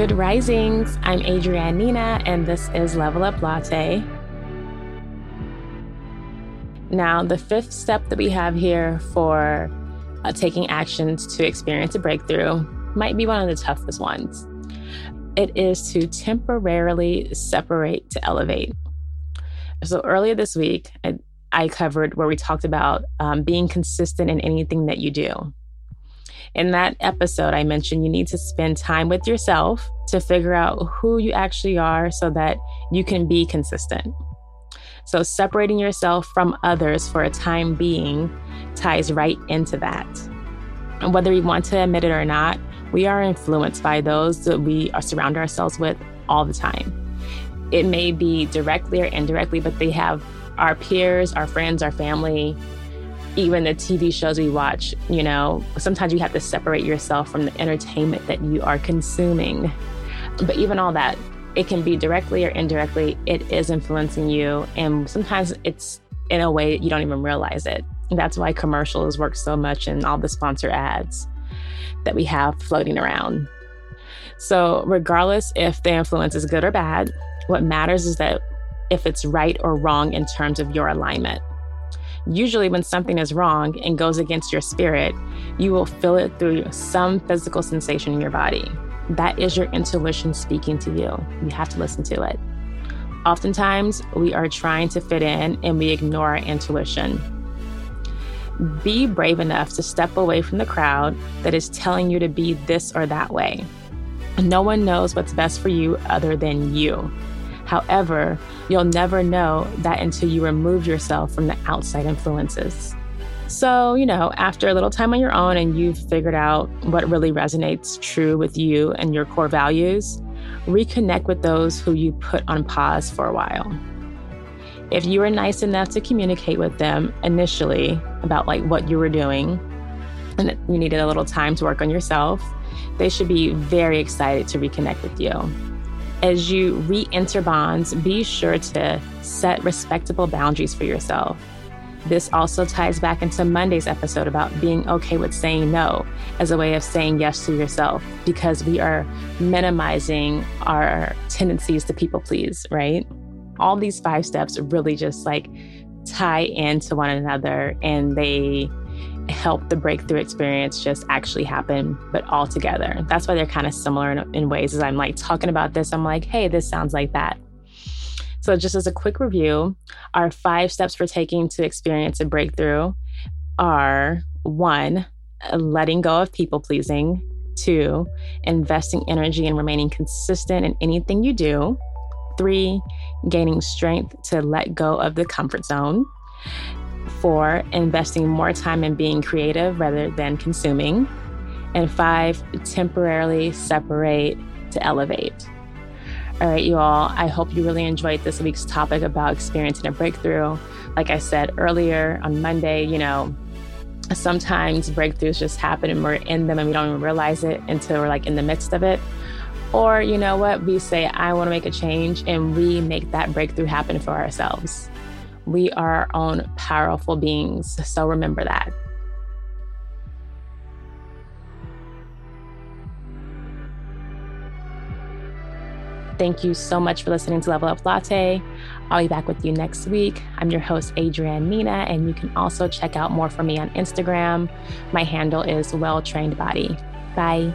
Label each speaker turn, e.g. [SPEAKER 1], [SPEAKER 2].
[SPEAKER 1] Good risings. I'm Adrianne Nina, and this is Level Up Latte. Now, the fifth step that we have here for uh, taking actions to experience a breakthrough might be one of the toughest ones. It is to temporarily separate to elevate. So, earlier this week, I, I covered where we talked about um, being consistent in anything that you do. In that episode, I mentioned you need to spend time with yourself to figure out who you actually are so that you can be consistent. So, separating yourself from others for a time being ties right into that. And whether we want to admit it or not, we are influenced by those that we surround ourselves with all the time. It may be directly or indirectly, but they have our peers, our friends, our family, even the TV shows we watch, you know, sometimes you have to separate yourself from the entertainment that you are consuming. But even all that, it can be directly or indirectly, it is influencing you. And sometimes it's in a way you don't even realize it. That's why commercials work so much and all the sponsor ads that we have floating around. So, regardless if the influence is good or bad, what matters is that if it's right or wrong in terms of your alignment. Usually, when something is wrong and goes against your spirit, you will feel it through some physical sensation in your body. That is your intuition speaking to you. You have to listen to it. Oftentimes, we are trying to fit in and we ignore our intuition. Be brave enough to step away from the crowd that is telling you to be this or that way. No one knows what's best for you other than you. However, you'll never know that until you remove yourself from the outside influences. So, you know, after a little time on your own and you've figured out what really resonates true with you and your core values, reconnect with those who you put on pause for a while. If you were nice enough to communicate with them initially about like what you were doing and you needed a little time to work on yourself, they should be very excited to reconnect with you. As you re enter bonds, be sure to set respectable boundaries for yourself. This also ties back into Monday's episode about being okay with saying no as a way of saying yes to yourself because we are minimizing our tendencies to people please, right? All these five steps really just like tie into one another and they help the breakthrough experience just actually happen, but all together. That's why they're kind of similar in, in ways as I'm like talking about this, I'm like, hey, this sounds like that. So, just as a quick review, our five steps for taking to experience a breakthrough are one, uh, letting go of people pleasing, two, investing energy and remaining consistent in anything you do, three, gaining strength to let go of the comfort zone, four, investing more time in being creative rather than consuming, and five, temporarily separate to elevate. All right, you all, I hope you really enjoyed this week's topic about experiencing a breakthrough. Like I said earlier on Monday, you know, sometimes breakthroughs just happen and we're in them and we don't even realize it until we're like in the midst of it. Or, you know what, we say, I want to make a change and we make that breakthrough happen for ourselves. We are our own powerful beings. So remember that. Thank you so much for listening to Level Up Latte. I'll be back with you next week. I'm your host, Adrianne Nina, and you can also check out more from me on Instagram. My handle is Well Trained Body. Bye.